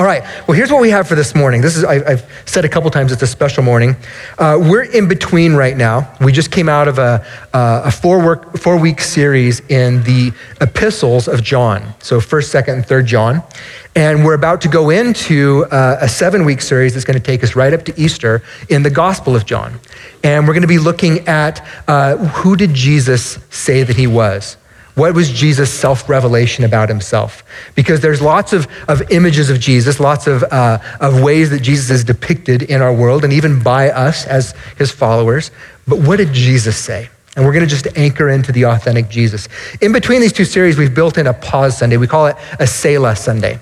All right. Well, here's what we have for this morning. This is I, have said a couple times. It's a special morning. Uh, we're in between right now. We just came out of a, uh, a four work four week series in the epistles of John. So first, second, and third John, and we're about to go into uh, a seven week series that's going to take us right up to Easter in the Gospel of John, and we're going to be looking at uh, who did Jesus say that he was. What was Jesus' self revelation about himself? Because there's lots of, of images of Jesus, lots of, uh, of ways that Jesus is depicted in our world and even by us as his followers. But what did Jesus say? And we're going to just anchor into the authentic Jesus. In between these two series, we've built in a pause Sunday. We call it a Selah Sunday.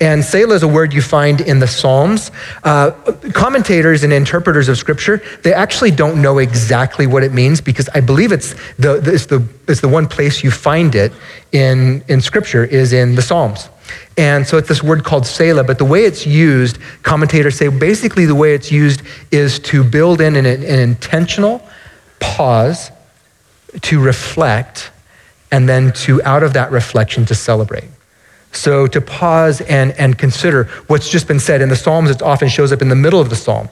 And Selah is a word you find in the Psalms. Uh, commentators and interpreters of Scripture, they actually don't know exactly what it means because I believe it's the, it's the, it's the one place you find it in, in Scripture is in the Psalms. And so it's this word called Selah, but the way it's used, commentators say basically the way it's used is to build in an, an intentional pause to reflect and then to, out of that reflection, to celebrate. So to pause and, and consider what's just been said. In the Psalms, it often shows up in the middle of the psalm.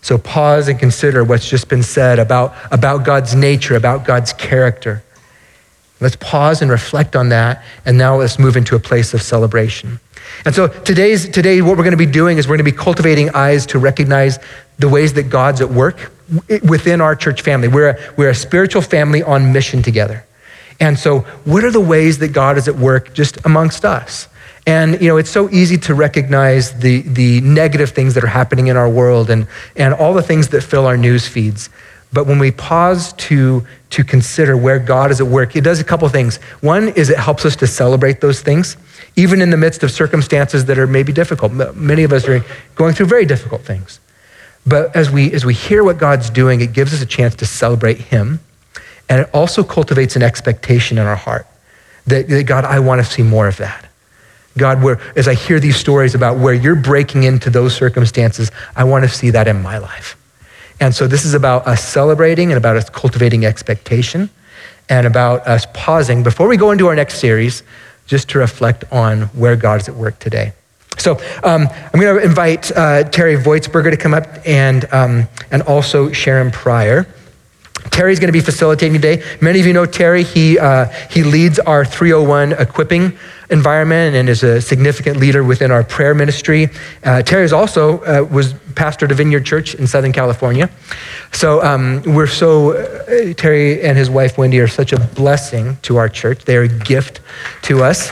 So pause and consider what's just been said about, about God's nature, about God's character. Let's pause and reflect on that, and now let's move into a place of celebration. And so today's, today, what we're going to be doing is we're going to be cultivating eyes to recognize the ways that God's at work within our church family. We're a, we're a spiritual family on mission together. And so, what are the ways that God is at work just amongst us? And you know, it's so easy to recognize the, the negative things that are happening in our world and, and all the things that fill our news feeds. But when we pause to, to consider where God is at work, it does a couple things. One is it helps us to celebrate those things, even in the midst of circumstances that are maybe difficult. Many of us are going through very difficult things. But as we, as we hear what God's doing, it gives us a chance to celebrate Him and it also cultivates an expectation in our heart that, that God, I want to see more of that. God, where, as I hear these stories about where you're breaking into those circumstances, I want to see that in my life. And so this is about us celebrating and about us cultivating expectation and about us pausing before we go into our next series just to reflect on where God is at work today. So um, I'm going to invite uh, Terry Voitsberger to come up and, um, and also Sharon Pryor. Terry's going to be facilitating today. Many of you know Terry. He, uh, he leads our 301 equipping environment and is a significant leader within our prayer ministry. Uh, Terry is also uh, was pastor to Vineyard Church in Southern California. So um, we're so, uh, Terry and his wife Wendy are such a blessing to our church. They are a gift to us.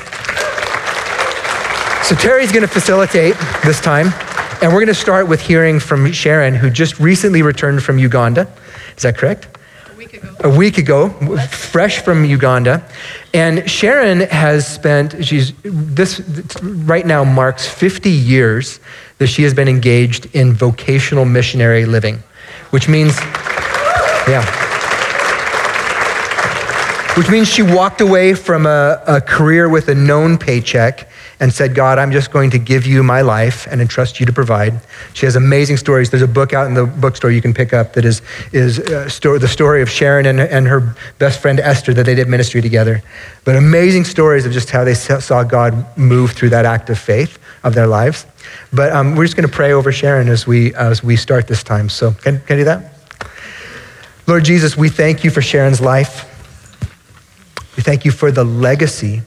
So Terry's going to facilitate this time. And we're going to start with hearing from Sharon, who just recently returned from Uganda. Is that correct? A week ago, fresh from Uganda. And Sharon has spent, she's, this right now marks 50 years that she has been engaged in vocational missionary living, which means, yeah. Which means she walked away from a, a career with a known paycheck and said, God, I'm just going to give you my life and entrust you to provide. She has amazing stories. There's a book out in the bookstore you can pick up that is, is uh, sto- the story of Sharon and, and her best friend Esther that they did ministry together. But amazing stories of just how they saw God move through that act of faith of their lives. But um, we're just going to pray over Sharon as we, as we start this time. So, can, can I do that? Lord Jesus, we thank you for Sharon's life. We thank you for the legacy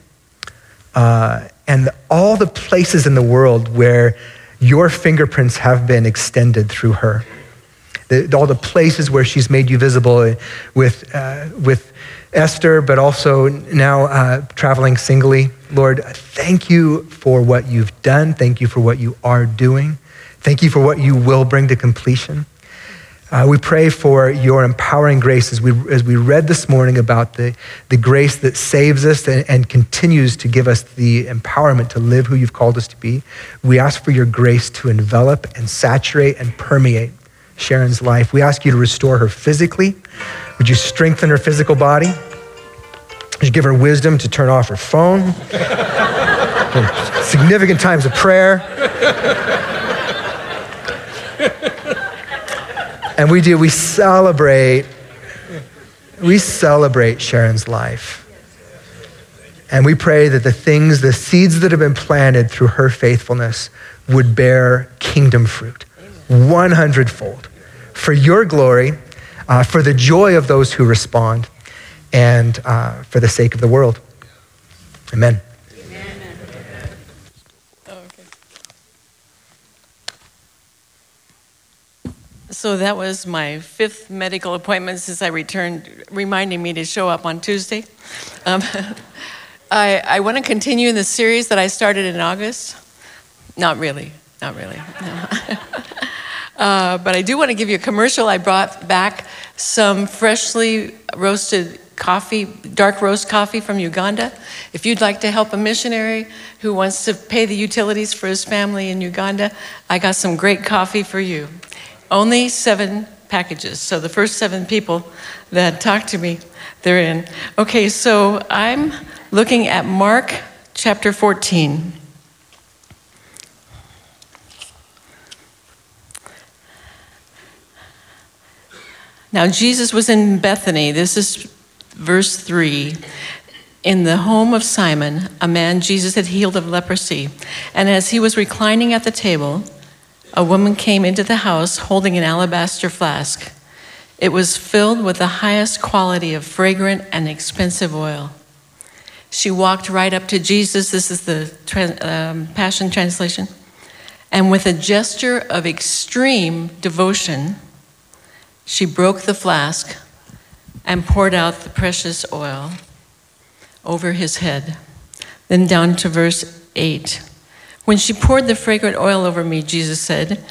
uh, and all the places in the world where your fingerprints have been extended through her. The, all the places where she's made you visible with, uh, with Esther, but also now uh, traveling singly. Lord, thank you for what you've done. Thank you for what you are doing. Thank you for what you will bring to completion. Uh, we pray for your empowering grace as we, as we read this morning about the, the grace that saves us and, and continues to give us the empowerment to live who you've called us to be. We ask for your grace to envelop and saturate and permeate Sharon's life. We ask you to restore her physically. Would you strengthen her physical body? Would you give her wisdom to turn off her phone? significant times of prayer. And we do, we celebrate, we celebrate Sharon's life. And we pray that the things, the seeds that have been planted through her faithfulness would bear kingdom fruit, 100 fold, for your glory, uh, for the joy of those who respond, and uh, for the sake of the world. Amen. So that was my fifth medical appointment since I returned, reminding me to show up on Tuesday. Um, I, I want to continue in the series that I started in August. Not really, not really. No. uh, but I do want to give you a commercial. I brought back some freshly roasted coffee, dark roast coffee from Uganda. If you'd like to help a missionary who wants to pay the utilities for his family in Uganda, I got some great coffee for you. Only seven packages. So the first seven people that talked to me, they're in. Okay, so I'm looking at Mark chapter 14. Now, Jesus was in Bethany. This is verse 3. In the home of Simon, a man Jesus had healed of leprosy. And as he was reclining at the table, a woman came into the house holding an alabaster flask. It was filled with the highest quality of fragrant and expensive oil. She walked right up to Jesus. This is the um, Passion Translation. And with a gesture of extreme devotion, she broke the flask and poured out the precious oil over his head. Then down to verse 8. When she poured the fragrant oil over me, Jesus said,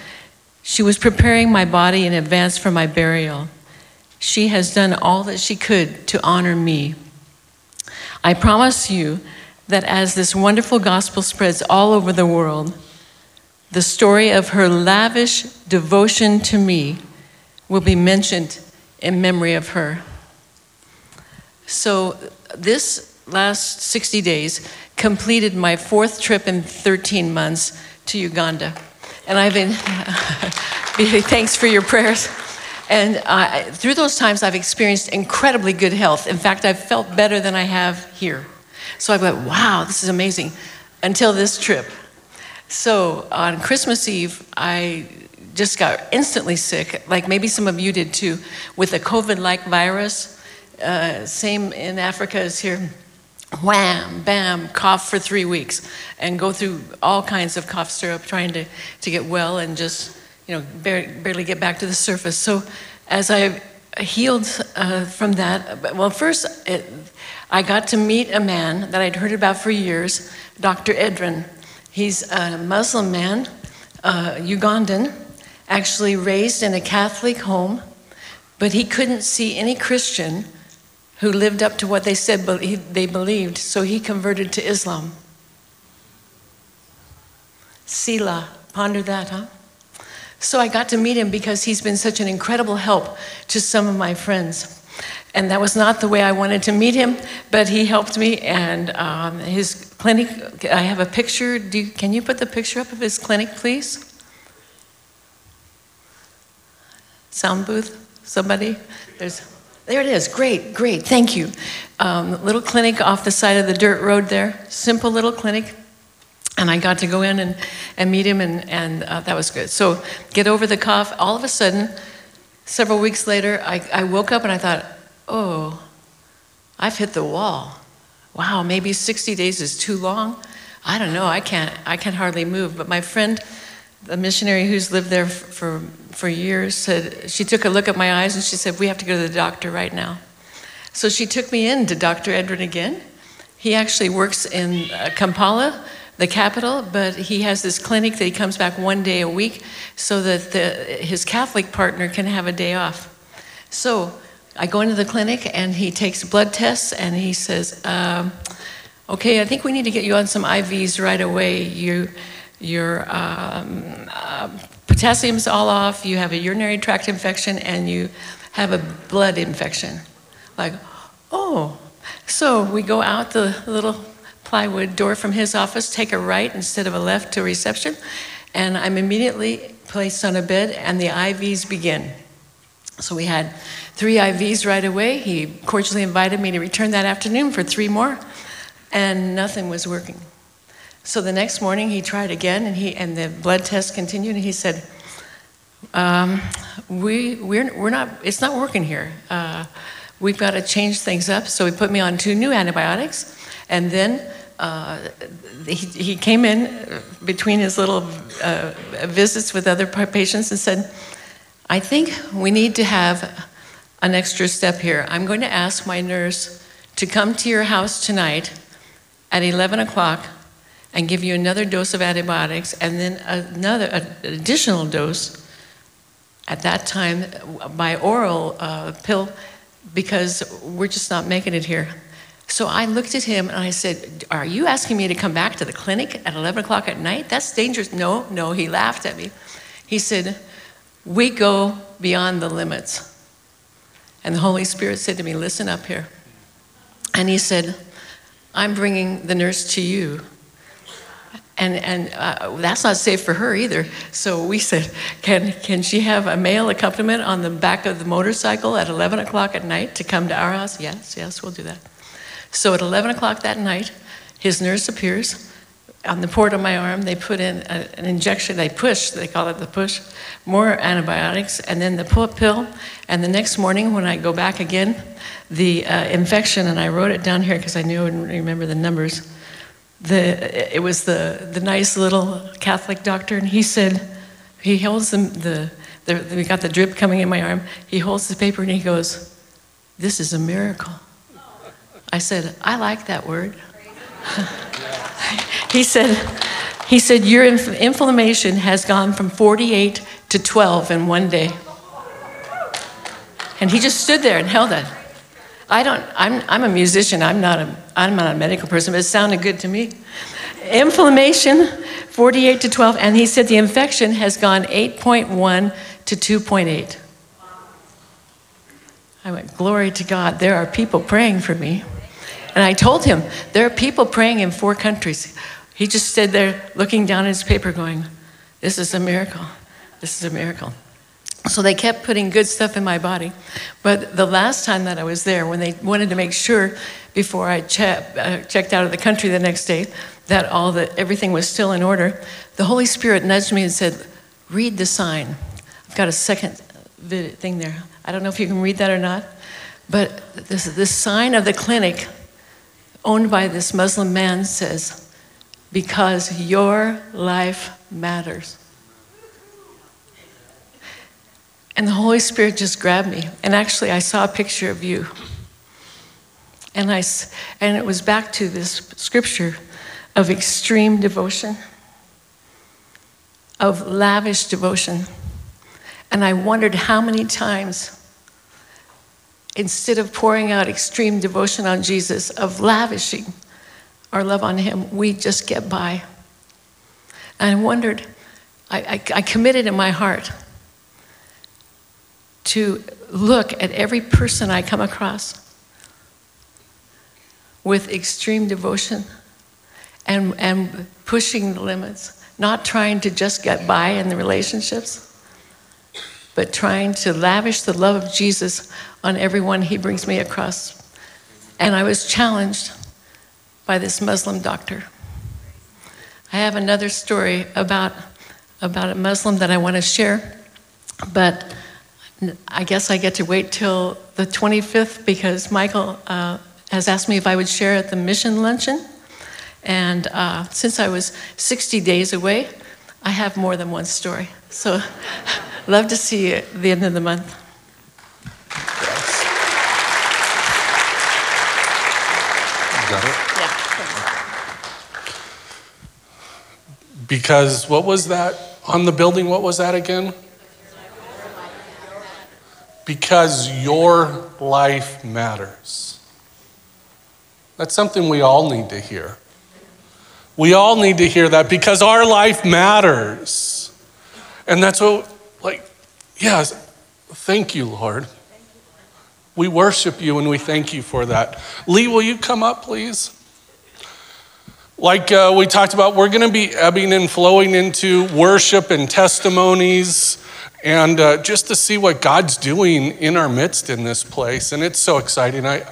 she was preparing my body in advance for my burial. She has done all that she could to honor me. I promise you that as this wonderful gospel spreads all over the world, the story of her lavish devotion to me will be mentioned in memory of her. So, this last 60 days completed my fourth trip in 13 months to Uganda. And I've been, thanks for your prayers. And through those times, I've experienced incredibly good health. In fact, I've felt better than I have here. So I went, wow, this is amazing, until this trip. So on Christmas Eve, I just got instantly sick, like maybe some of you did too, with a COVID like virus. Uh, same in Africa as here wham, bam, cough for three weeks and go through all kinds of cough syrup trying to, to get well and just, you know, barely, barely get back to the surface. So as I healed uh, from that, well, first it, I got to meet a man that I'd heard about for years, Dr. Edrin. He's a Muslim man, uh, Ugandan, actually raised in a Catholic home, but he couldn't see any Christian who lived up to what they said they believed, so he converted to Islam. Selah, ponder that, huh? So I got to meet him because he's been such an incredible help to some of my friends. And that was not the way I wanted to meet him, but he helped me. And um, his clinic, I have a picture. You, can you put the picture up of his clinic, please? Sound booth? Somebody? There's. There it is. Great, great. Thank you. Um, little clinic off the side of the dirt road there. Simple little clinic. And I got to go in and, and meet him, and, and uh, that was good. So, get over the cough. All of a sudden, several weeks later, I, I woke up and I thought, oh, I've hit the wall. Wow, maybe 60 days is too long. I don't know. I can't, I can hardly move. But my friend, the missionary who's lived there for, for years said she took a look at my eyes and she said we have to go to the doctor right now so she took me in to dr edwin again he actually works in uh, kampala the capital, but he has this clinic that he comes back one day a week so that the, his Catholic partner can have a day off. So I go into the clinic and he takes blood tests and he says, um, Okay, I think we need to get you on some IVs right away. You, your um, uh, potassium's all off, you have a urinary tract infection, and you have a blood infection. Like, oh. So we go out the little plywood door from his office, take a right instead of a left to reception, and I'm immediately placed on a bed, and the IVs begin. So we had three IVs right away. He cordially invited me to return that afternoon for three more and nothing was working. So the next morning he tried again, and he and the blood test continued, and he said, um, "We we're we're not. It's not working here. Uh, we've got to change things up." So he put me on two new antibiotics, and then. Uh, he, he came in between his little uh, visits with other patients and said, I think we need to have an extra step here. I'm going to ask my nurse to come to your house tonight at 11 o'clock and give you another dose of antibiotics and then another an additional dose at that time by oral uh, pill because we're just not making it here. So I looked at him and I said, Are you asking me to come back to the clinic at 11 o'clock at night? That's dangerous. No, no, he laughed at me. He said, We go beyond the limits. And the Holy Spirit said to me, Listen up here. And he said, I'm bringing the nurse to you. And, and uh, that's not safe for her either. So we said, can, can she have a male accompaniment on the back of the motorcycle at 11 o'clock at night to come to our house? Yes, yes, we'll do that. So at 11 o'clock that night, his nurse appears. On the port of my arm, they put in a, an injection, they push, they call it the push, more antibiotics, and then the pill. And the next morning, when I go back again, the uh, infection, and I wrote it down here because I knew I wouldn't remember the numbers. The, it was the, the nice little Catholic doctor, and he said, he holds the, the, the, we got the drip coming in my arm. He holds the paper and he goes, This is a miracle. I said, I like that word. he said, he said, Your inf- inflammation has gone from 48 to 12 in one day. And he just stood there and held it. I don't, I'm, I'm a musician, I'm not a, I'm not a medical person, but it sounded good to me. Inflammation, 48 to 12, and he said the infection has gone 8.1 to 2.8. I went, Glory to God, there are people praying for me. And I told him, there are people praying in four countries. He just stood there looking down at his paper, going, This is a miracle. This is a miracle. So they kept putting good stuff in my body. But the last time that I was there, when they wanted to make sure before I uh, checked out of the country the next day that all the everything was still in order, the Holy Spirit nudged me and said, "Read the sign." I've got a second thing there. I don't know if you can read that or not, but this the sign of the clinic owned by this Muslim man says, "Because your life matters." And the Holy Spirit just grabbed me. And actually, I saw a picture of you. And, I, and it was back to this scripture of extreme devotion, of lavish devotion. And I wondered how many times, instead of pouring out extreme devotion on Jesus, of lavishing our love on Him, we just get by. And I wondered, I, I, I committed in my heart to look at every person I come across with extreme devotion and, and pushing the limits, not trying to just get by in the relationships, but trying to lavish the love of Jesus on everyone he brings me across. And I was challenged by this Muslim doctor. I have another story about, about a Muslim that I want to share, but I guess I get to wait till the 25th because Michael uh, has asked me if I would share at the mission luncheon. And uh, since I was 60 days away, I have more than one story. So, love to see you at the end of the month. Yes. Got it? Yeah. Because what was that on the building? What was that again? Because your life matters. That's something we all need to hear. We all need to hear that because our life matters. And that's what, like, yes, thank you, Lord. We worship you and we thank you for that. Lee, will you come up, please? Like uh, we talked about, we're going to be ebbing and flowing into worship and testimonies and uh, just to see what God's doing in our midst in this place. And it's so exciting. I,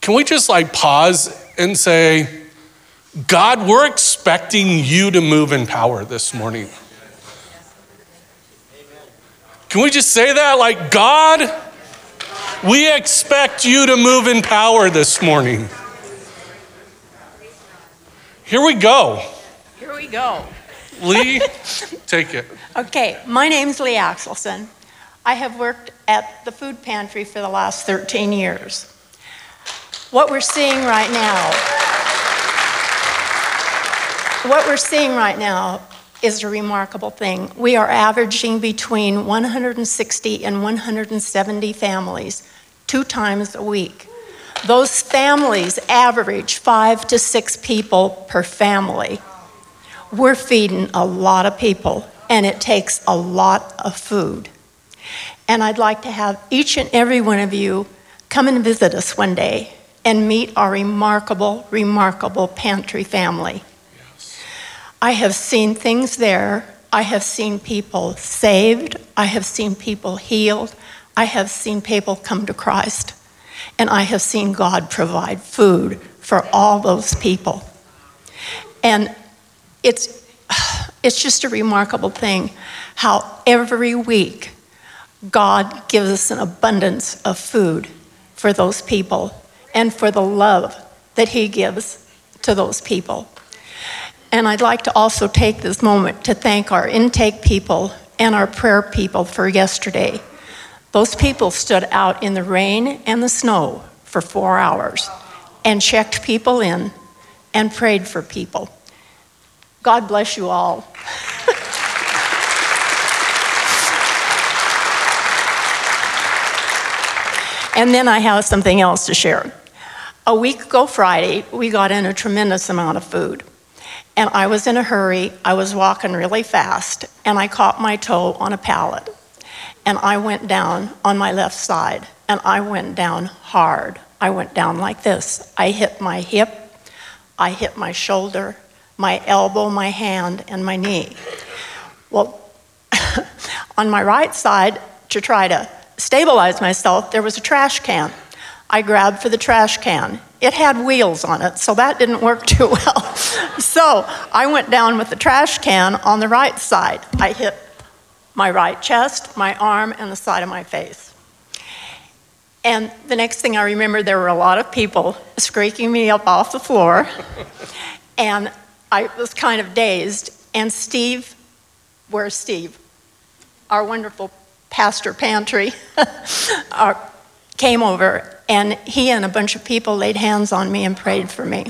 can we just like pause and say, God, we're expecting you to move in power this morning. Can we just say that? Like, God, we expect you to move in power this morning. Here we go. Here we go. Lee, take it. Okay, my name's Lee Axelson. I have worked at the food pantry for the last 13 years. What we're seeing right now, what we're seeing right now is a remarkable thing. We are averaging between 160 and 170 families two times a week. Those families average five to six people per family. We're feeding a lot of people, and it takes a lot of food. And I'd like to have each and every one of you come and visit us one day and meet our remarkable, remarkable pantry family. I have seen things there. I have seen people saved. I have seen people healed. I have seen people come to Christ. And I have seen God provide food for all those people. And it's, it's just a remarkable thing how every week God gives us an abundance of food for those people and for the love that He gives to those people. And I'd like to also take this moment to thank our intake people and our prayer people for yesterday. Those people stood out in the rain and the snow for four hours and checked people in and prayed for people. God bless you all. and then I have something else to share. A week ago Friday, we got in a tremendous amount of food. And I was in a hurry, I was walking really fast, and I caught my toe on a pallet. And I went down on my left side, and I went down hard. I went down like this. I hit my hip, I hit my shoulder, my elbow, my hand, and my knee. Well, on my right side, to try to stabilize myself, there was a trash can. I grabbed for the trash can. It had wheels on it, so that didn't work too well. so I went down with the trash can on the right side. I hit my right chest, my arm, and the side of my face. And the next thing I remember, there were a lot of people scraping me up off the floor. and I was kind of dazed. And Steve, where's Steve? Our wonderful pastor pantry our, uh, came over, and he and a bunch of people laid hands on me and prayed for me.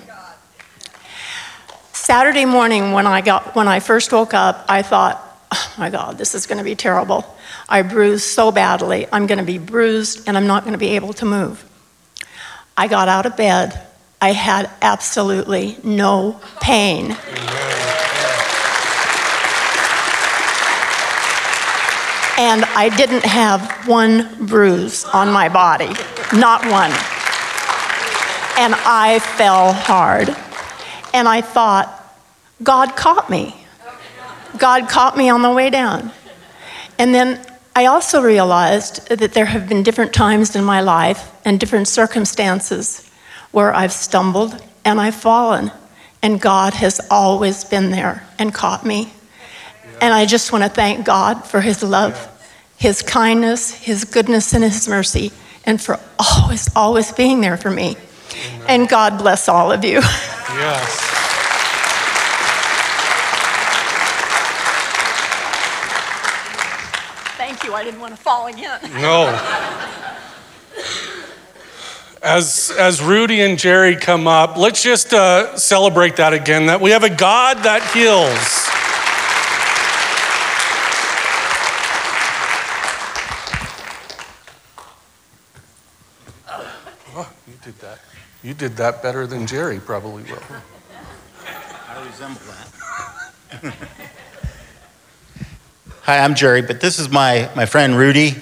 Saturday morning, when I, got, when I first woke up, I thought, oh my God, this is going to be terrible. I bruised so badly. I'm going to be bruised and I'm not going to be able to move. I got out of bed. I had absolutely no pain. And I didn't have one bruise on my body, not one. And I fell hard. And I thought, God caught me. God caught me on the way down. And then I also realized that there have been different times in my life and different circumstances where I've stumbled and I've fallen, and God has always been there and caught me. And I just want to thank God for His love, His kindness, His goodness, and His mercy, and for always, always being there for me. Amen. And God bless all of you. Yes. Thank you. I didn't want to fall again. No. as, as Rudy and Jerry come up, let's just uh, celebrate that again that we have a God that heals. Oh, you did that. You did that better than Jerry probably will. I resemble that. Hi, I'm Jerry, but this is my, my friend Rudy.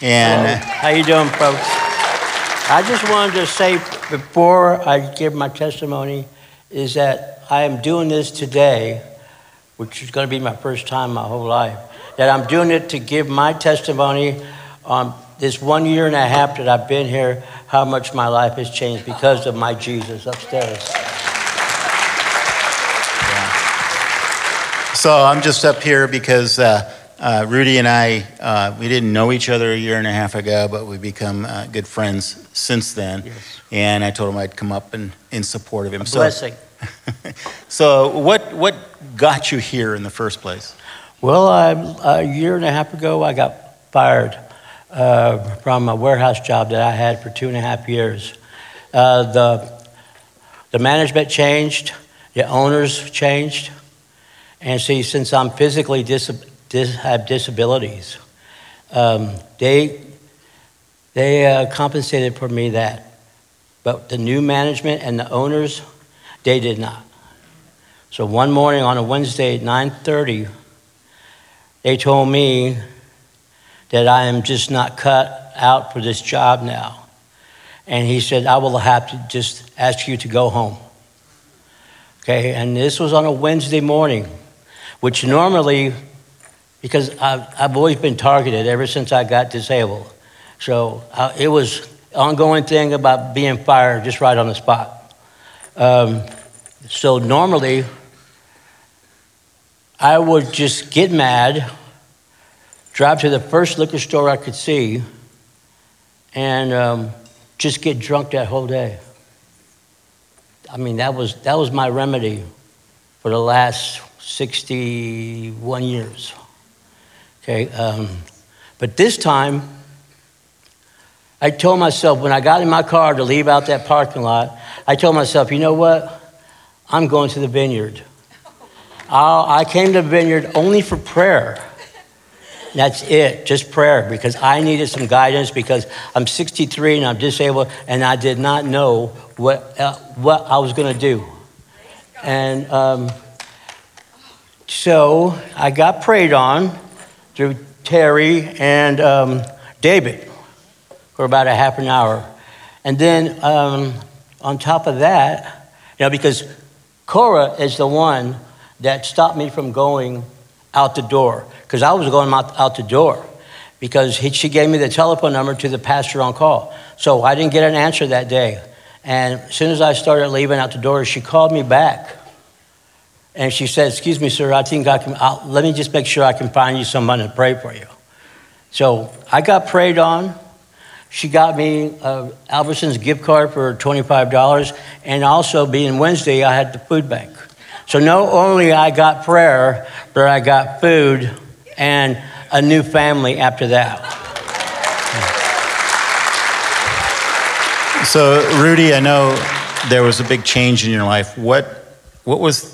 And How you doing, folks? I just wanted to say before I give my testimony is that I am doing this today, which is going to be my first time my whole life. That I'm doing it to give my testimony on this one year and a half that I've been here, how much my life has changed because of my Jesus upstairs. so I'm just up here because uh, uh, Rudy and I, uh, we didn't know each other a year and a half ago, but we've become uh, good friends since then. Yes. And I told him I'd come up and in support of him. A So- blessing. so, what, what got you here in the first place? Well, I, a year and a half ago, I got fired uh, from a warehouse job that I had for two and a half years. Uh, the, the management changed, the owners changed, and see, since I'm physically dis- dis- have disabilities, um, they, they uh, compensated for me that. But the new management and the owners, they did not. So one morning on a Wednesday at 9:30, they told me that I am just not cut out for this job now. And he said, I will have to just ask you to go home. Okay, and this was on a Wednesday morning, which normally, because I've, I've always been targeted ever since I got disabled. So uh, it was ongoing thing about being fired just right on the spot. Um, so normally, I would just get mad, drive to the first liquor store I could see, and um, just get drunk that whole day. I mean, that was, that was my remedy for the last 61 years. Okay, um, but this time, I told myself when I got in my car to leave out that parking lot, I told myself, you know what? I'm going to the vineyard. I'll, I came to the vineyard only for prayer. That's it, just prayer, because I needed some guidance because I'm 63 and I'm disabled, and I did not know what, uh, what I was going to do. And um, so I got prayed on through Terry and um, David for about a half an hour. And then um, on top of that, you know, because Cora is the one that stopped me from going out the door, because I was going out, out the door, because he, she gave me the telephone number to the pastor on call. So I didn't get an answer that day. And as soon as I started leaving out the door, she called me back. And she said, Excuse me, sir, I think I can, I'll, let me just make sure I can find you someone to pray for you. So I got prayed on. She got me uh, Albertson's gift card for $25, and also being Wednesday, I had the food bank. So not only I got prayer, but I got food and a new family after that. So, Rudy, I know there was a big change in your life. What, what was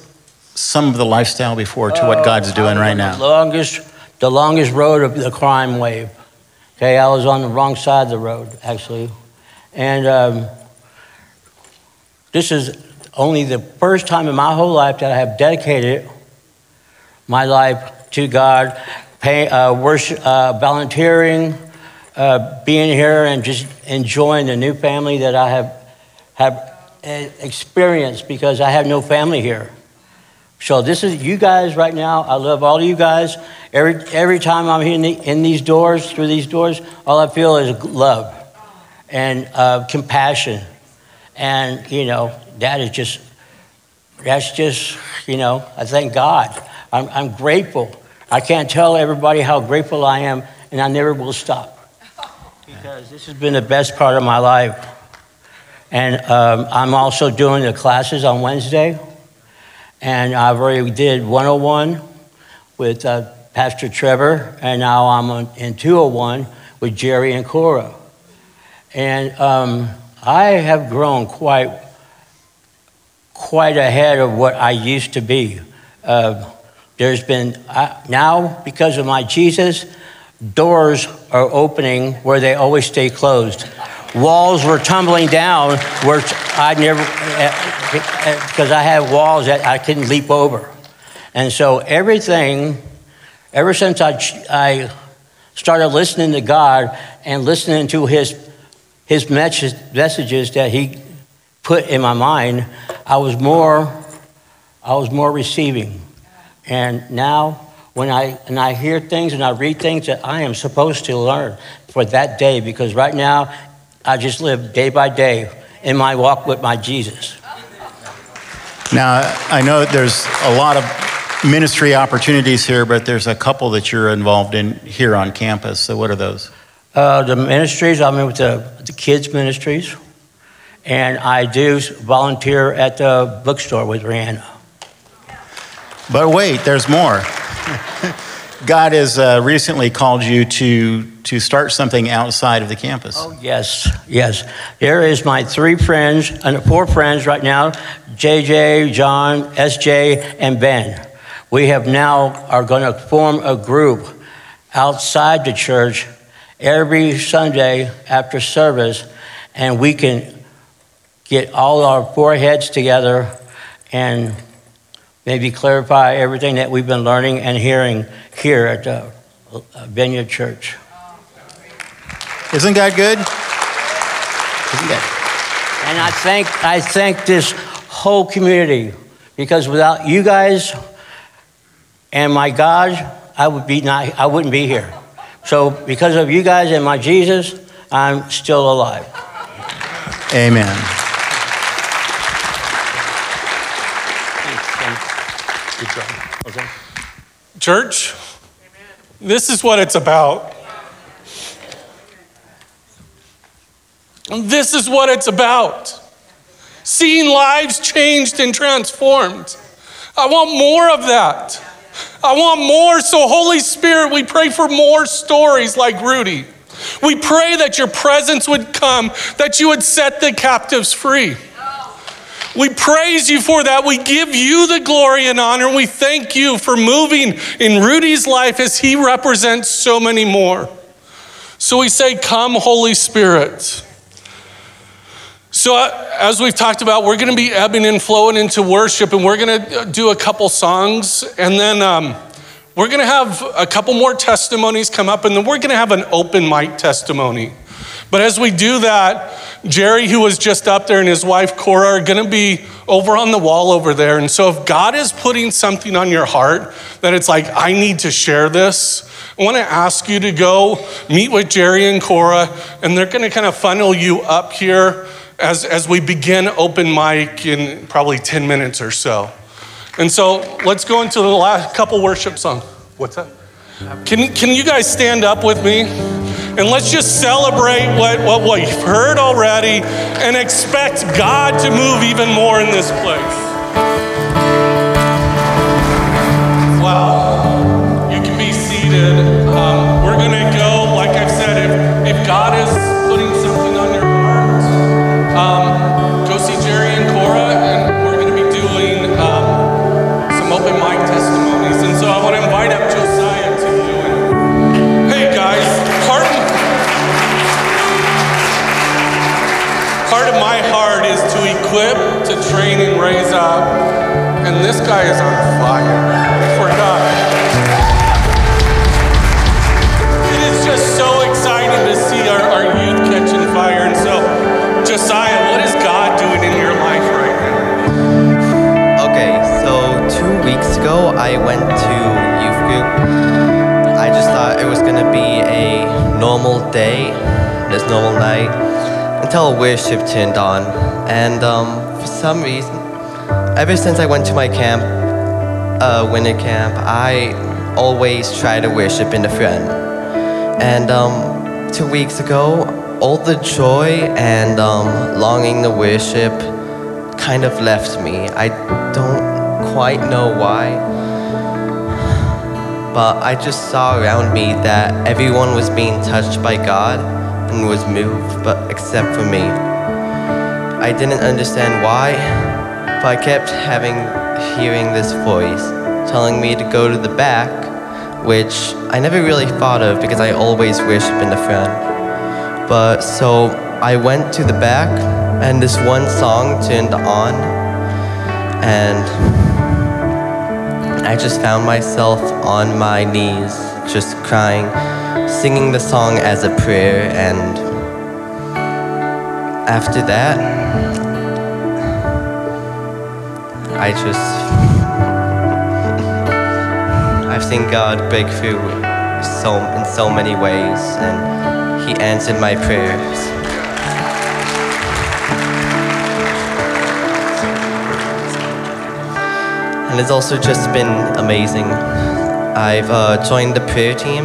some of the lifestyle before to what God's doing right now? The longest, the longest road of the crime wave. Okay, I was on the wrong side of the road, actually. And um, this is only the first time in my whole life that I have dedicated my life to God, pay, uh, worship, uh, volunteering, uh, being here, and just enjoying the new family that I have, have uh, experienced because I have no family here. So this is you guys right now. I love all of you guys. Every every time I'm in, the, in these doors, through these doors, all I feel is love and uh, compassion, and you know that is just that's just you know I thank God. I'm, I'm grateful. I can't tell everybody how grateful I am, and I never will stop because this has been the best part of my life. And um, I'm also doing the classes on Wednesday. And I've already did 101 with uh, Pastor Trevor, and now I'm on, in 201 with Jerry and Cora. And um, I have grown quite, quite ahead of what I used to be. Uh, there's been, uh, now, because of my Jesus, doors are opening where they always stay closed. Walls were tumbling down where I never, eh, eh, eh, because I had walls that I couldn't leap over. And so everything, ever since I, I started listening to God and listening to His, his messages that He put in my mind, I was more, I was more receiving. And now, when I, and I hear things and I read things that I am supposed to learn for that day, because right now, I just live day by day in my walk with my Jesus. Now, I know there's a lot of ministry opportunities here, but there's a couple that you're involved in here on campus. So, what are those? Uh, the ministries, I'm in with the, the kids' ministries, and I do volunteer at the bookstore with Rihanna. But wait, there's more. God has uh, recently called you to, to start something outside of the campus. Oh, yes, yes. There is my three friends, and four friends right now JJ, John, SJ, and Ben. We have now are going to form a group outside the church every Sunday after service, and we can get all our four heads together and maybe clarify everything that we've been learning and hearing here at the uh, Vineyard Church. Isn't that good? Isn't that? And I thank I thank this whole community because without you guys and my God, I would be not I wouldn't be here. So because of you guys and my Jesus, I'm still alive. Amen. Church, this is what it's about. This is what it's about. Seeing lives changed and transformed. I want more of that. I want more. So, Holy Spirit, we pray for more stories like Rudy. We pray that your presence would come, that you would set the captives free. We praise you for that. We give you the glory and honor. We thank you for moving in Rudy's life as he represents so many more. So we say, Come, Holy Spirit. So, uh, as we've talked about, we're going to be ebbing and flowing into worship, and we're going to do a couple songs, and then um, we're going to have a couple more testimonies come up, and then we're going to have an open mic testimony. But as we do that, Jerry, who was just up there, and his wife Cora are going to be over on the wall over there. And so, if God is putting something on your heart that it's like, I need to share this, I want to ask you to go meet with Jerry and Cora, and they're going to kind of funnel you up here as, as we begin open mic in probably 10 minutes or so. And so, let's go into the last couple worship songs. What's that? Can, can you guys stand up with me? And let's just celebrate what, what we've heard already and expect God to move even more in this place. Wow. You can be seated. Um, to train, and raise up. And this guy is on fire for God. It is just so exciting to see our, our youth catching fire. And so, Josiah, what is God doing in your life right now? Okay, so two weeks ago I went to youth group. I just thought it was gonna be a normal day, this normal night, until worship turned on. And um, some reason, ever since I went to my camp, uh, winter camp, I always try to worship in the front. And um, two weeks ago, all the joy and um, longing to worship kind of left me. I don't quite know why. But I just saw around me that everyone was being touched by God and was moved, but except for me. I didn't understand why, but I kept having hearing this voice telling me to go to the back, which I never really thought of because I always worship in the front. But so I went to the back, and this one song turned on, and I just found myself on my knees, just crying, singing the song as a prayer, and after that, I just I've seen God break through so in so many ways, and He answered my prayers. And it's also just been amazing. I've uh, joined the prayer team,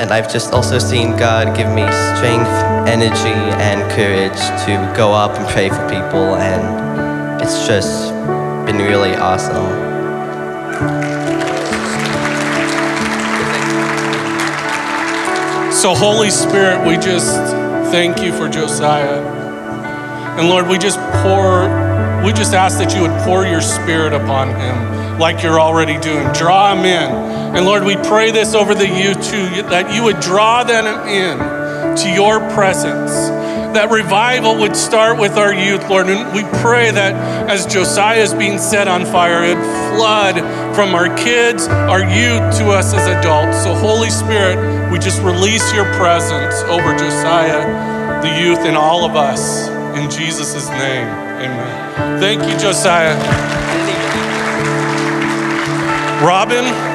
and I've just also seen God give me strength, energy, and courage to go up and pray for people, and it's just been really awesome. So, Holy Spirit, we just thank you for Josiah. And Lord, we just pour, we just ask that you would pour your spirit upon him like you're already doing. Draw him in. And Lord, we pray this over the youth too, that you would draw them in to your presence. That revival would start with our youth, Lord. And we pray that as Josiah is being set on fire, it flood from our kids, our youth to us as adults. So, Holy Spirit, we just release your presence over Josiah, the youth, and all of us. In Jesus' name, amen. Thank you, Josiah. Robin,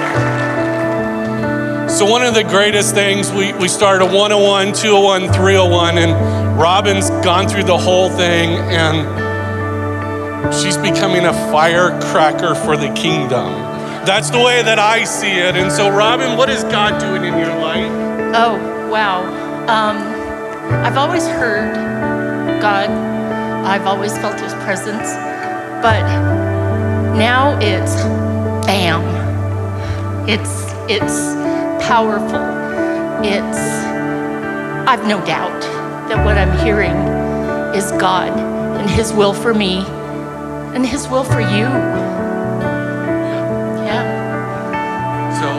so one of the greatest things, we, we started a 101, 201, 301, and Robin's gone through the whole thing, and she's becoming a firecracker for the kingdom. That's the way that I see it. And so, Robin, what is God doing in your life? Oh, wow. Um, I've always heard God, I've always felt His presence, but now it's bam. It's, it's powerful. It's, I've no doubt that what I'm hearing is God and His will for me and His will for you. Yeah. So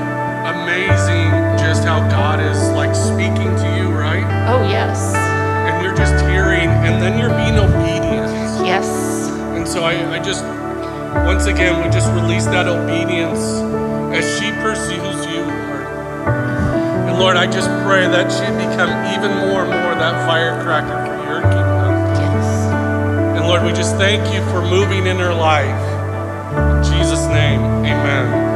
amazing just how God is like speaking to you, right? Oh, yes. And you're just hearing, and then you're being obedient. Yes. And so I, I just, once again, we just release that obedience as she pursues you, Lord. I just pray that she become even more and more that firecracker for your kingdom. Yes. And Lord, we just thank you for moving in her life. In Jesus' name, amen.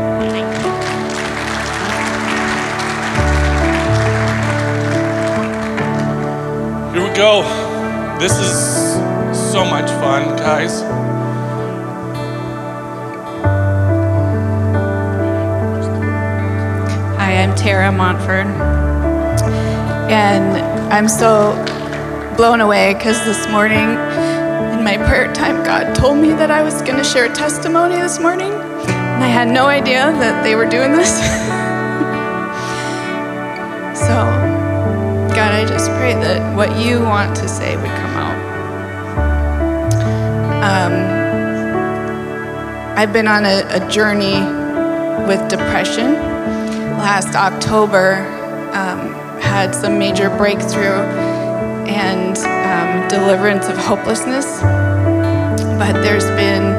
Here we go. This is so much fun, guys. I'm Tara Montford. And I'm so blown away because this morning in my prayer time, God told me that I was going to share a testimony this morning. And I had no idea that they were doing this. so, God, I just pray that what you want to say would come out. Um, I've been on a, a journey with depression last October um, had some major breakthrough and um, deliverance of hopelessness. But there's been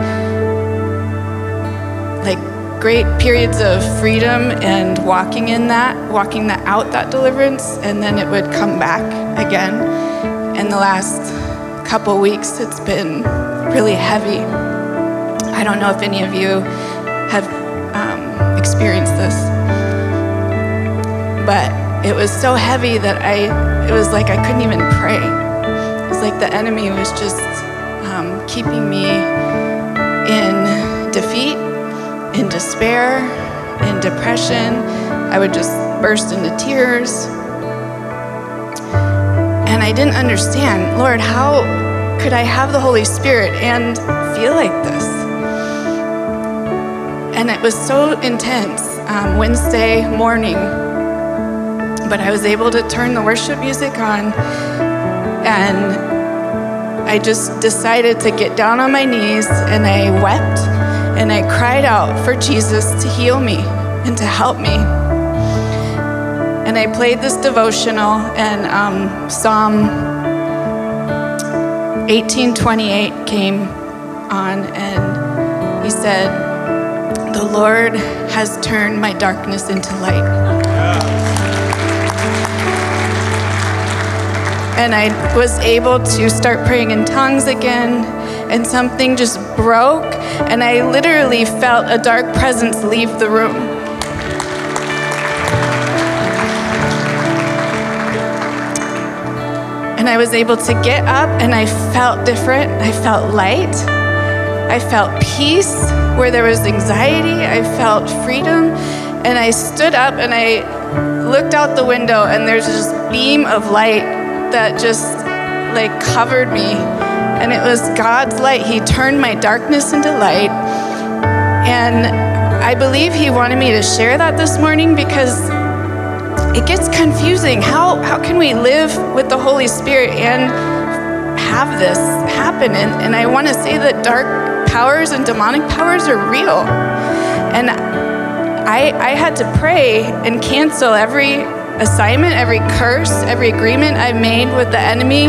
like great periods of freedom and walking in that, walking that out that deliverance, and then it would come back again. In the last couple weeks, it's been really heavy. I don't know if any of you have um, experienced this but it was so heavy that I, it was like I couldn't even pray. It was like the enemy was just um, keeping me in defeat, in despair, in depression. I would just burst into tears. And I didn't understand, Lord, how could I have the Holy Spirit and feel like this? And it was so intense. Um, Wednesday morning, but I was able to turn the worship music on and I just decided to get down on my knees and I wept and I cried out for Jesus to heal me and to help me. And I played this devotional and um, Psalm 1828 came on and he said, The Lord has turned my darkness into light. And I was able to start praying in tongues again, and something just broke, and I literally felt a dark presence leave the room. And I was able to get up, and I felt different. I felt light. I felt peace where there was anxiety. I felt freedom. And I stood up and I looked out the window, and there's this beam of light that just like covered me. And it was God's light. He turned my darkness into light. And I believe He wanted me to share that this morning because it gets confusing. How, how can we live with the Holy Spirit and have this happen? And, and I want to say that dark powers and demonic powers are real. And I, I had to pray and cancel every assignment, every curse, every agreement I've made with the enemy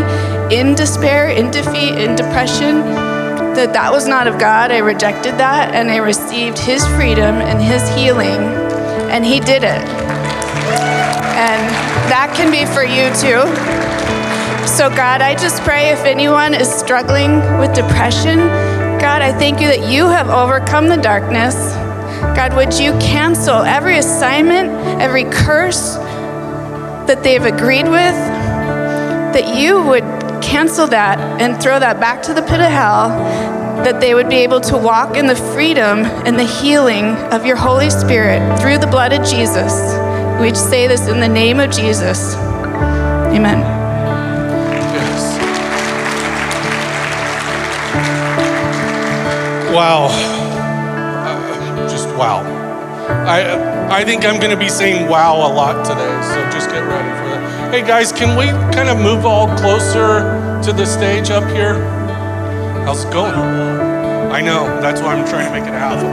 in despair, in defeat, in depression, that that was not of God. I rejected that and I received his freedom and his healing, and he did it. And that can be for you too. So, God, I just pray if anyone is struggling with depression, God, I thank you that you have overcome the darkness. God, would you cancel every assignment, every curse, that they've agreed with, that you would cancel that and throw that back to the pit of hell, that they would be able to walk in the freedom and the healing of your Holy Spirit through the blood of Jesus. We say this in the name of Jesus. Amen. Yes. Wow. Uh, just wow. I. I think I'm going to be saying wow a lot today, so just get ready for that. Hey guys, can we kind of move all closer to the stage up here? How's it going? I know, that's why I'm trying to make it happen.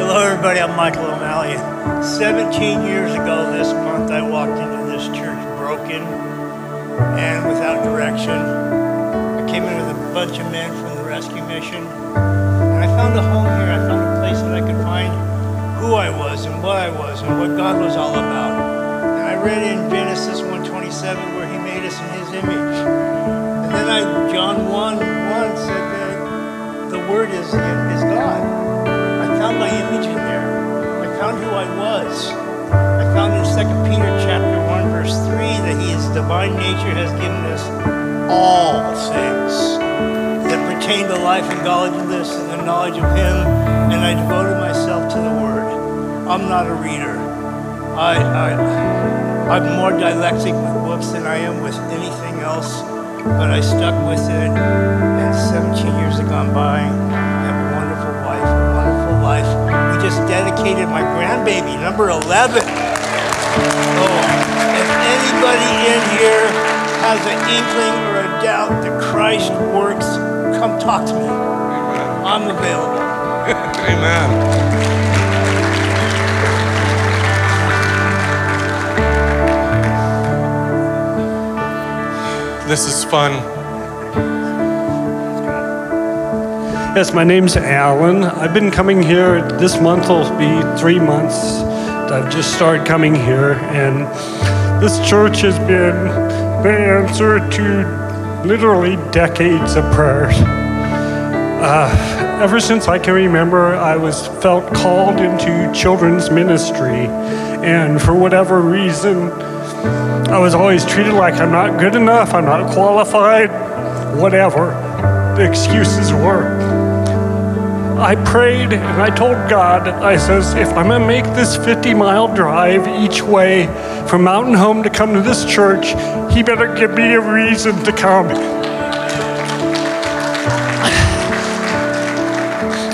Hello, everybody. I'm Michael O'Malley. 17 years ago this month, I walked into this church broken and without direction. I came in with a bunch of men from the rescue mission, and I found a home here. Who I was and what I was and what God was all about. And I read in Genesis 1:27 where He made us in His image. And then I, John 1 1 said that the Word is, is God. I found my image in there. I found who I was. I found in 2 Peter chapter 1 verse 3 that His divine nature has given us all things that pertain to life and godliness and the knowledge of Him. And I devoted myself to the Word. I'm not a reader. I, I, I'm more dyslexic with books than I am with anything else, but I stuck with it, and 17 years have gone by. I have a wonderful wife, a wonderful life. We just dedicated my grandbaby, number 11. Oh, if anybody in here has an inkling or a doubt that Christ works, come talk to me. I'm available. Amen. This is fun. Yes, my name's Alan. I've been coming here, this month will be three months. I've just started coming here, and this church has been the answer to literally decades of prayers. Uh, ever since I can remember, I was felt called into children's ministry, and for whatever reason, I was always treated like I'm not good enough, I'm not qualified, whatever the excuses were. I prayed and I told God, I says, if I'm gonna make this 50 mile drive each way from Mountain Home to come to this church, He better give me a reason to come.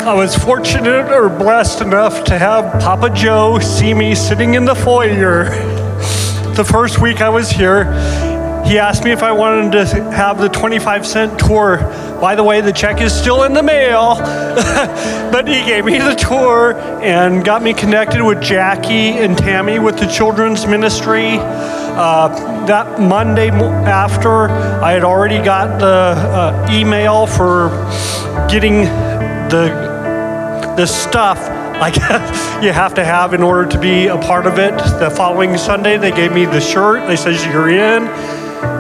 I was fortunate or blessed enough to have Papa Joe see me sitting in the foyer the first week I was here, he asked me if I wanted to have the 25 cent tour. By the way, the check is still in the mail, but he gave me the tour and got me connected with Jackie and Tammy with the children's ministry. Uh, that Monday after, I had already got the uh, email for getting the the stuff like you have to have in order to be a part of it. The following Sunday, they gave me the shirt. They says you're in.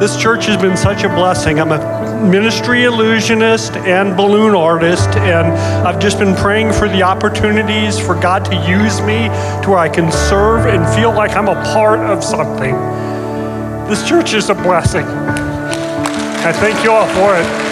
This church has been such a blessing. I'm a ministry illusionist and balloon artist, and I've just been praying for the opportunities for God to use me to where I can serve and feel like I'm a part of something. This church is a blessing. I thank you all for it.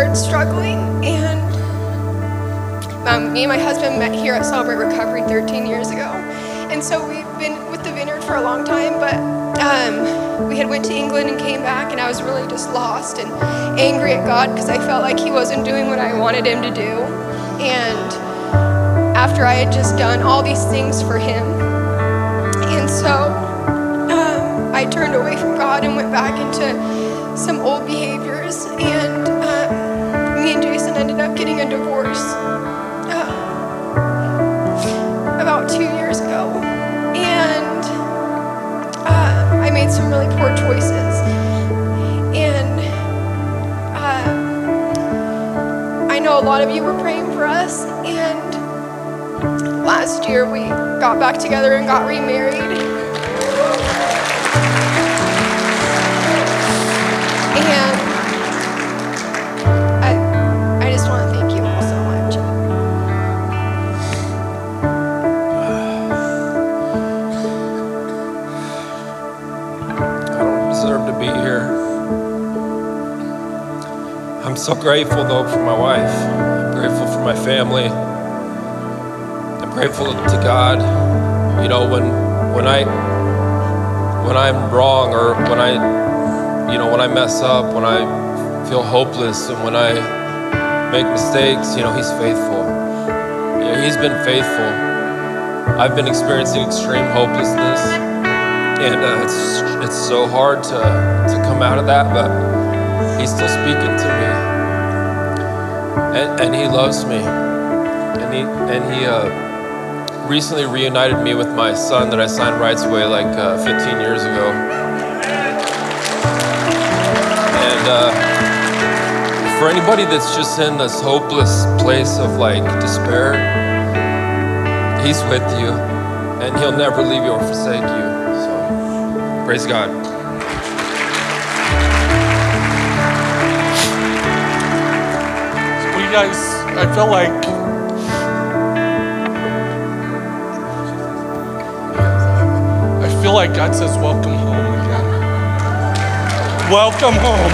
Started struggling, and um, me and my husband met here at Celebrate Recovery 13 years ago. And so we've been with the Vineyard for a long time, but um, we had went to England and came back, and I was really just lost and angry at God because I felt like He wasn't doing what I wanted Him to do. And after I had just done all these things for Him, and so um, I turned away from God and went back into some old behaviors, and ended up getting a divorce uh, about two years ago, and uh, I made some really poor choices, and uh, I know a lot of you were praying for us, and last year we got back together and got remarried. So grateful though for my wife. I'm grateful for my family. I'm grateful to God. You know, when when I when I'm wrong or when I you know when I mess up, when I feel hopeless and when I make mistakes, you know, he's faithful. Yeah, he's been faithful. I've been experiencing extreme hopelessness and uh, it's it's so hard to to come out of that, but he's still speaking to me, and and he loves me, and he and he uh, recently reunited me with my son that I signed rights away like uh, 15 years ago, and uh, for anybody that's just in this hopeless place of like despair, he's with you, and he'll never leave you or forsake you. So, praise God. Guys, I feel like I feel like God says, "Welcome home again. Welcome home."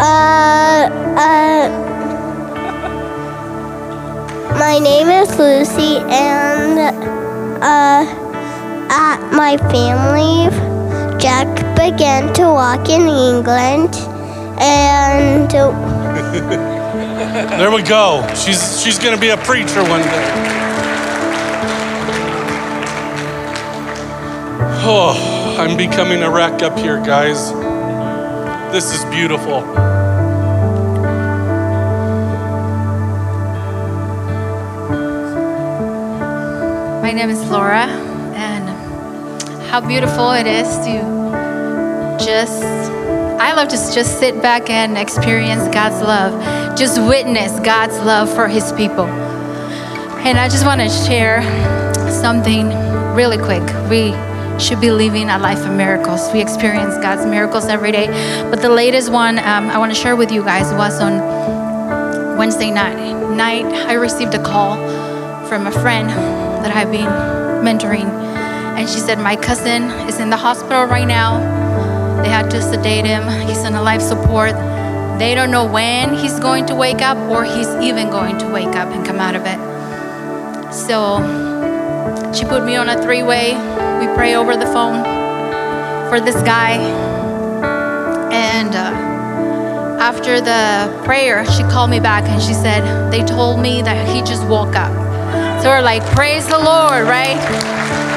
Uh, uh, my name is Lucy, and uh, at my family, Jack began to walk in England, and There we go. She's she's gonna be a preacher one day. Oh, I'm becoming a wreck up here, guys. This is beautiful. My name is Laura, and how beautiful it is to just, I love to just sit back and experience God's love, just witness God's love for His people. And I just want to share something really quick. We should be living a life of miracles. We experience God's miracles every day. But the latest one um, I want to share with you guys was on Wednesday night. Night, I received a call from a friend that I've been mentoring, And she said, My cousin is in the hospital right now. They had to sedate him. He's on a life support. They don't know when he's going to wake up or he's even going to wake up and come out of it. So she put me on a three way. We pray over the phone for this guy. And uh, after the prayer, she called me back and she said, They told me that he just woke up. So we're like, Praise the Lord, right?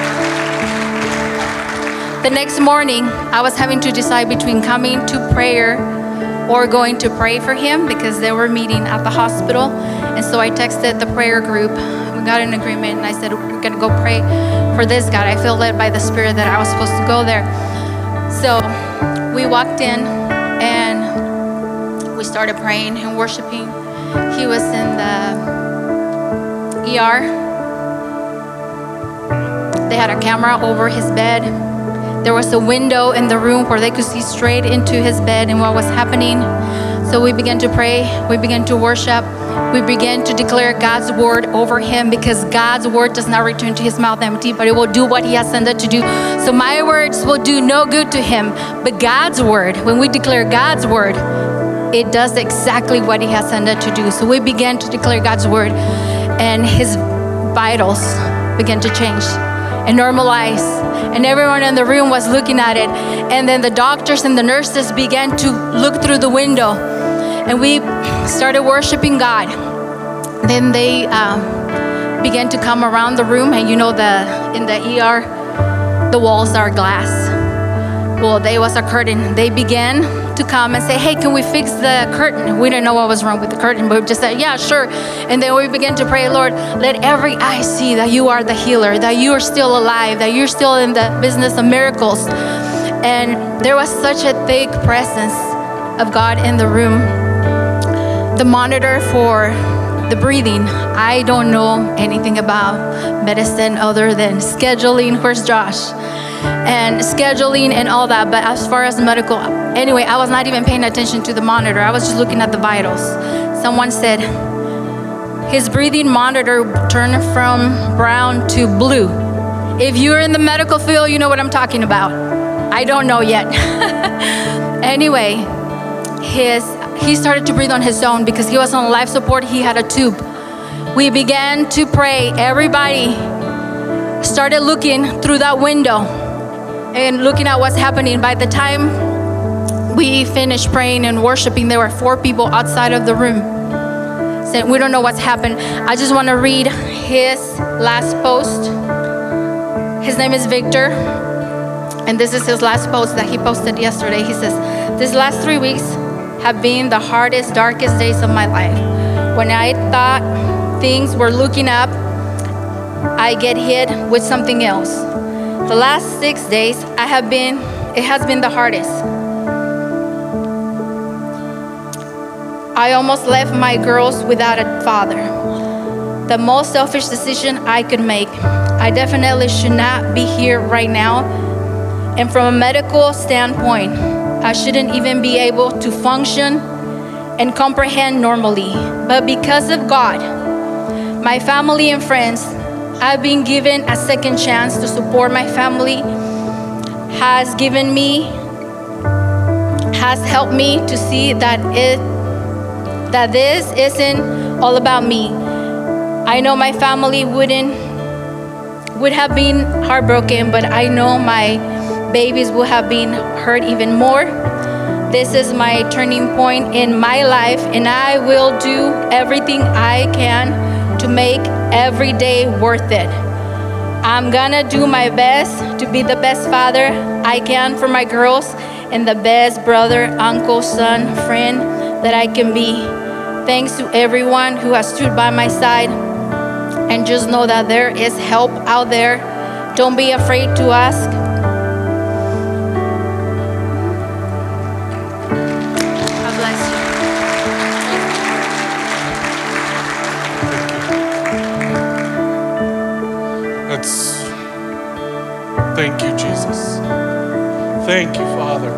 The next morning, I was having to decide between coming to prayer or going to pray for him because they were meeting at the hospital. And so I texted the prayer group. We got an agreement, and I said, We're going to go pray for this guy. I feel led by the Spirit that I was supposed to go there. So we walked in and we started praying and worshiping. He was in the ER. They had a camera over his bed. There was a window in the room where they could see straight into his bed and what was happening. So we began to pray, we began to worship, we began to declare God's word over him because God's word does not return to his mouth empty, but it will do what he has sent it to do. So my words will do no good to him, but God's word, when we declare God's word, it does exactly what he has sent it to do. So we began to declare God's word, and his vitals began to change and normalize. And everyone in the room was looking at it. And then the doctors and the nurses began to look through the window. And we started worshiping God. Then they um, began to come around the room. And you know, the in the ER, the walls are glass. Well, there was a curtain. They began to come and say, Hey, can we fix the curtain? We didn't know what was wrong with the curtain, but we just said, Yeah, sure. And then we began to pray, Lord, let every eye see that you are the healer, that you are still alive, that you're still in the business of miracles. And there was such a thick presence of God in the room. The monitor for the breathing, I don't know anything about medicine other than scheduling. Where's Josh? And scheduling and all that. But as far as medical, anyway, I was not even paying attention to the monitor. I was just looking at the vitals. Someone said his breathing monitor turned from brown to blue. If you're in the medical field, you know what I'm talking about. I don't know yet. anyway, his he started to breathe on his own because he was on life support. He had a tube. We began to pray. Everybody started looking through that window and looking at what's happening. By the time we finished praying and worshiping, there were four people outside of the room We don't know what's happened. I just want to read his last post. His name is Victor, and this is his last post that he posted yesterday. He says, These last three weeks have been the hardest, darkest days of my life. When I thought things were looking up, I get hit with something else. The last six days, I have been, it has been the hardest. I almost left my girls without a father. The most selfish decision I could make. I definitely should not be here right now. And from a medical standpoint, I shouldn't even be able to function and comprehend normally. But because of God, my family and friends, I've been given a second chance to support my family, has given me, has helped me to see that it that this isn't all about me. I know my family wouldn't would have been heartbroken, but I know my babies would have been hurt even more. This is my turning point in my life, and I will do everything I can to make every day worth it. I'm gonna do my best to be the best father I can for my girls and the best brother, uncle, son, friend that I can be. Thanks to everyone who has stood by my side. And just know that there is help out there. Don't be afraid to ask. That's. Thank you, Jesus. Thank you, Father.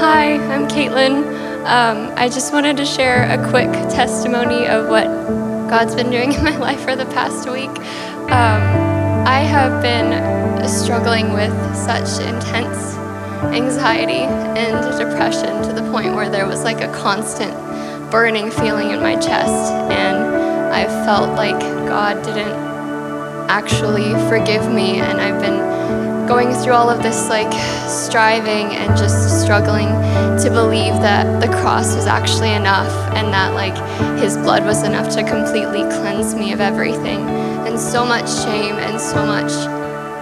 Hi, I'm Caitlin. Um, I just wanted to share a quick testimony of what God's been doing in my life for the past week. Um, I have been struggling with such intense anxiety and depression to the point where there was like a constant burning feeling in my chest, and I felt like God didn't actually forgive me, and I've been going through all of this like striving and just struggling to believe that the cross was actually enough and that like his blood was enough to completely cleanse me of everything. And so much shame and so much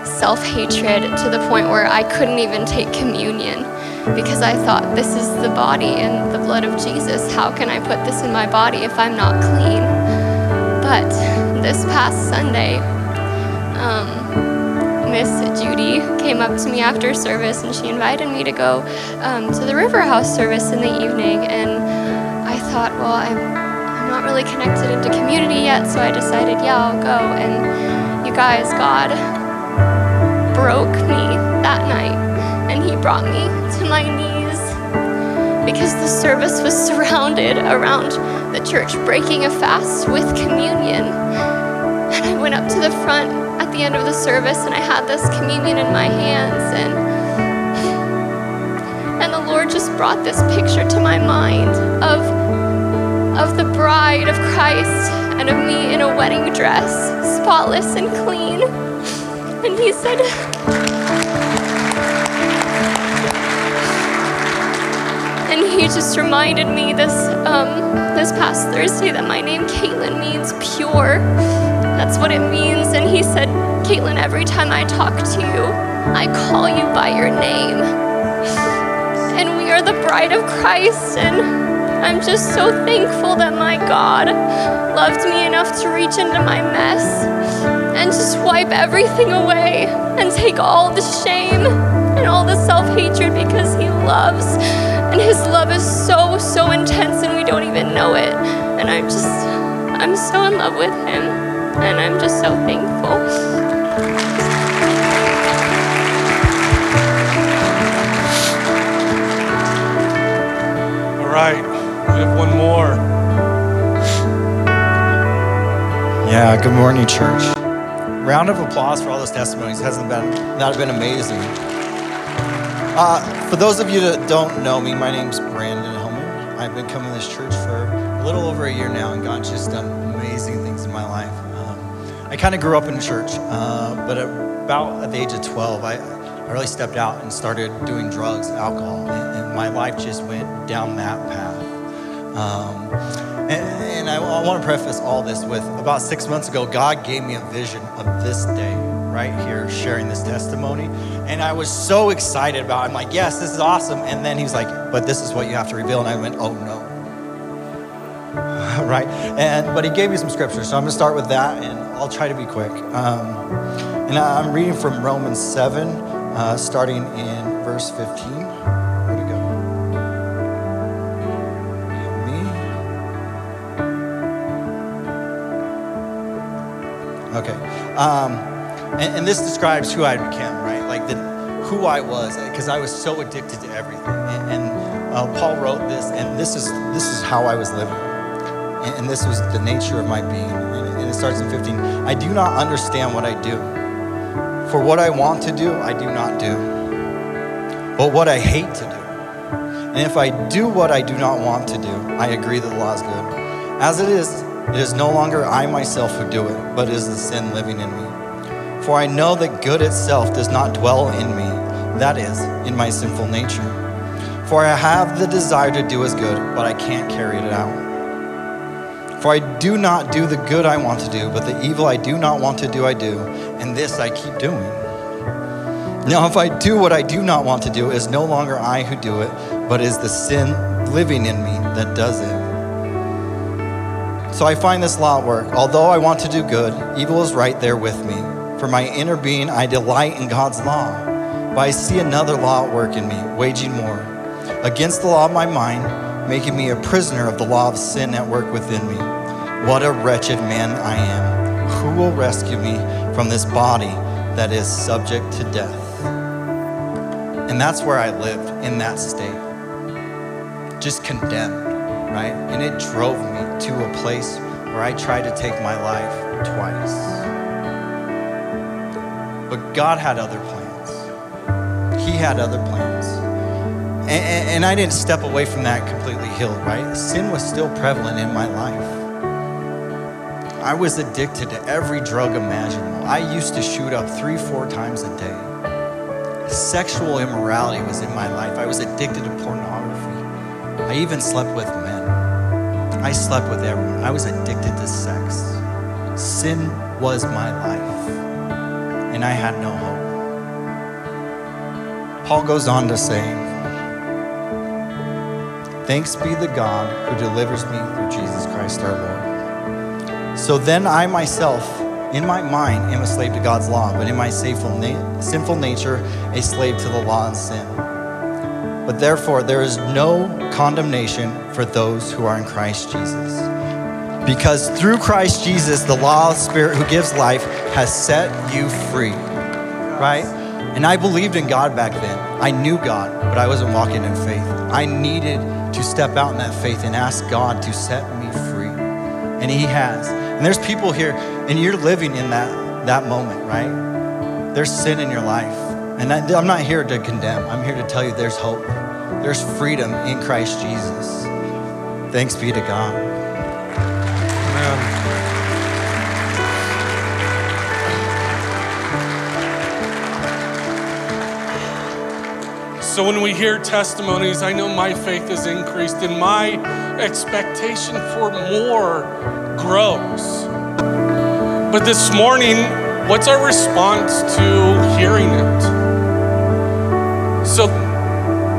self-hatred to the point where I couldn't even take communion because I thought this is the body and the blood of Jesus how can I put this in my body if I'm not clean but this past Sunday um, Miss Judy came up to me after service and she invited me to go um, to the River House service in the evening. And I thought, well, I'm, I'm not really connected into community yet, so I decided, yeah, I'll go. And you guys, God broke me that night and He brought me to my knees because the service was surrounded around the church breaking a fast with communion. And I went up to the front at the end of the service and I had this communion in my hands and and the Lord just brought this picture to my mind of of the bride of Christ and of me in a wedding dress, spotless and clean. And he said And he just reminded me this um, this past Thursday that my name Caitlin means pure. That's what it means. And he said, Caitlin, every time I talk to you, I call you by your name. And we are the bride of Christ. And I'm just so thankful that my God loved me enough to reach into my mess and just wipe everything away and take all the shame and all the self hatred because He loves. And His love is so, so intense and we don't even know it. And I'm just, I'm so in love with Him and I'm just so thankful. All right, we have one more. Yeah, good morning, church. Round of applause for all those testimonies. Hasn't been that been amazing. Uh, for those of you that don't know me, my name's Brandon Hillman. I've been coming to this church for a little over a year now, and God's just done amazing things in my life. I kind of grew up in church, uh, but about at the age of 12, I, I really stepped out and started doing drugs alcohol, and, and my life just went down that path. Um, and, and I, I want to preface all this with about six months ago, God gave me a vision of this day right here sharing this testimony. And I was so excited about it. I'm like, yes, this is awesome. And then he's like, but this is what you have to reveal. And I went, oh no. right? And but he gave me some scripture. So I'm gonna start with that and I'll try to be quick. Um, and I'm reading from Romans 7, uh, starting in verse 15. Um, and, and, this describes who I became, right? Like the, who I was, because I was so addicted to everything. And, and uh, Paul wrote this, and this is this is how I was living, and, and this was the nature of my being and it starts in 15. I do not understand what I do. For what I want to do, I do not do. But what I hate to do. And if I do what I do not want to do, I agree that the law is good. As it is, it is no longer I myself who do it, but is the sin living in me. For I know that good itself does not dwell in me, that is, in my sinful nature. For I have the desire to do as good, but I can't carry it out. For I do not do the good I want to do, but the evil I do not want to do, I do, and this I keep doing. Now, if I do what I do not want to do, it is no longer I who do it, but is the sin living in me that does it. So I find this law at work. Although I want to do good, evil is right there with me. For my inner being, I delight in God's law. But I see another law at work in me, waging war. Against the law of my mind, making me a prisoner of the law of sin at work within me. What a wretched man I am. Who will rescue me from this body that is subject to death? And that's where I lived, in that state. just condemned, right? And it drove me to a place where I tried to take my life twice. But God had other plans. He had other plans. And, and, and I didn't step away from that completely healed, right? Sin was still prevalent in my life. I was addicted to every drug imaginable. I used to shoot up three, four times a day. Sexual immorality was in my life. I was addicted to pornography. I even slept with. I slept with everyone. I was addicted to sex. Sin was my life, and I had no hope. Paul goes on to say, Thanks be the God who delivers me through Jesus Christ our Lord. So then I myself, in my mind, am a slave to God's law, but in my sinful, sinful nature, a slave to the law and sin. But therefore, there is no condemnation for those who are in Christ Jesus. Because through Christ Jesus, the law of Spirit who gives life has set you free. Right? And I believed in God back then. I knew God, but I wasn't walking in faith. I needed to step out in that faith and ask God to set me free. And He has. And there's people here, and you're living in that, that moment, right? There's sin in your life. And I, I'm not here to condemn, I'm here to tell you there's hope. There's freedom in Christ Jesus. Thanks be to God. So when we hear testimonies, I know my faith is increased and my expectation for more grows. But this morning, what's our response to hearing it? So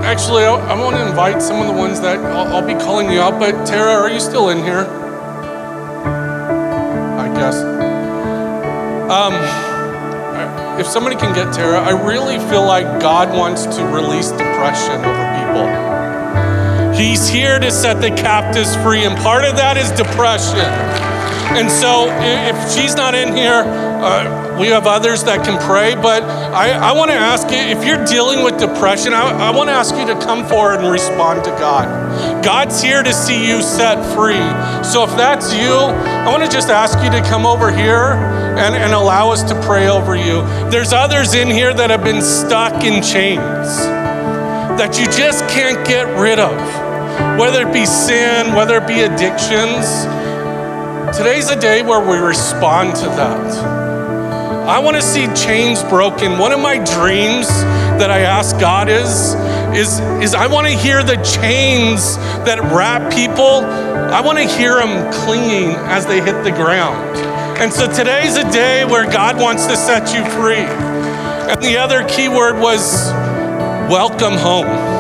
actually, I, I want to invite some of the ones that I'll, I'll be calling you out, but Tara, are you still in here? I guess. Um, if somebody can get Tara, I really feel like God wants to release depression over people. He's here to set the captives free, and part of that is depression. And so, if she's not in here, uh, we have others that can pray. But I, I want to ask you if you're dealing with depression, I, I want to ask you to come forward and respond to God. God's here to see you set free. So, if that's you, I want to just ask you to come over here and, and allow us to pray over you. There's others in here that have been stuck in chains that you just can't get rid of, whether it be sin, whether it be addictions. Today's a day where we respond to that. I want to see chains broken. One of my dreams that I ask God is, is, is I want to hear the chains that wrap people. I want to hear them clinging as they hit the ground. And so today's a day where God wants to set you free. And the other key word was welcome home.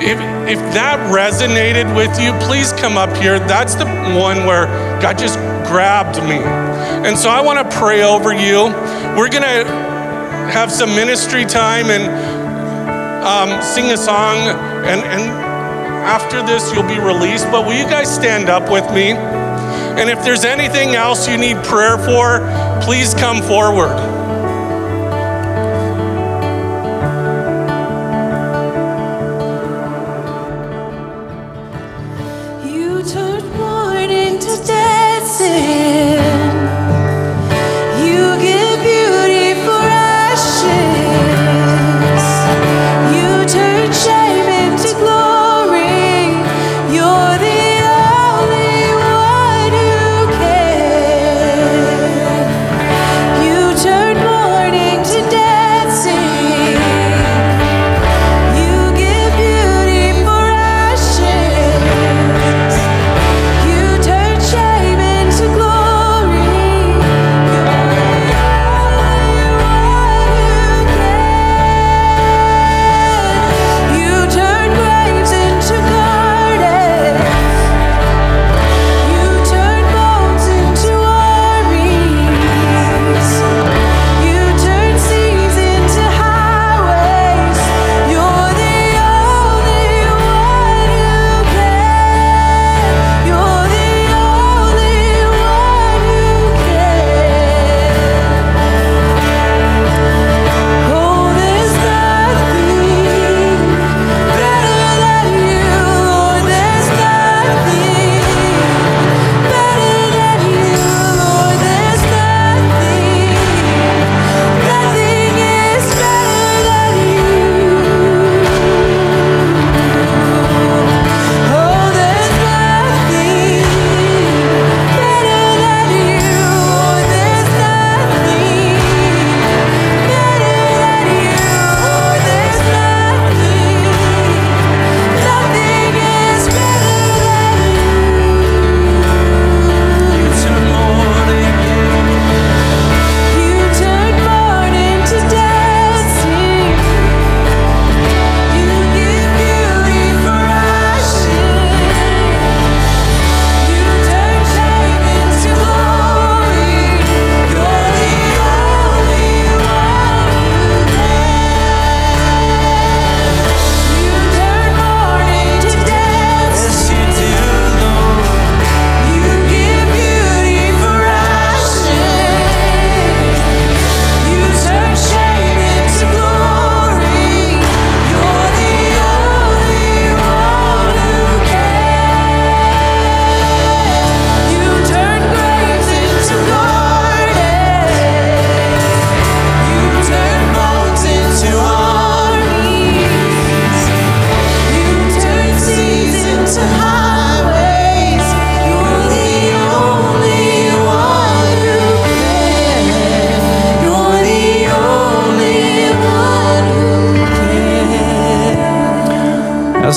If, if that resonated with you, please come up here. That's the one where God just grabbed me. And so I want to pray over you. We're going to have some ministry time and um, sing a song. And, and after this, you'll be released. But will you guys stand up with me? And if there's anything else you need prayer for, please come forward. Turned mourning to dancing.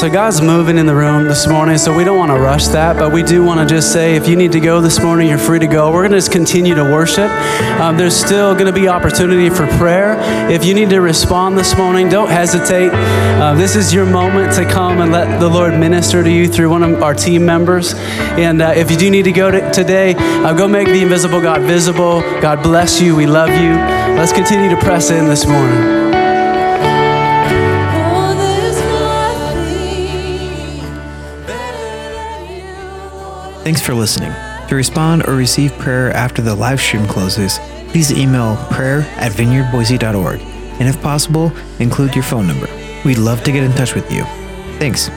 So God's moving in the room this morning, so we don't want to rush that, but we do want to just say if you need to go this morning, you're free to go. We're going to just continue to worship. Um, there's still going to be opportunity for prayer. If you need to respond this morning, don't hesitate. Uh, this is your moment to come and let the Lord minister to you through one of our team members. And uh, if you do need to go to, today, uh, go make the invisible God visible. God bless you. We love you. Let's continue to press in this morning. Thanks for listening. To respond or receive prayer after the live stream closes, please email prayer at vineyardboise.org. And if possible, include your phone number. We'd love to get in touch with you. Thanks.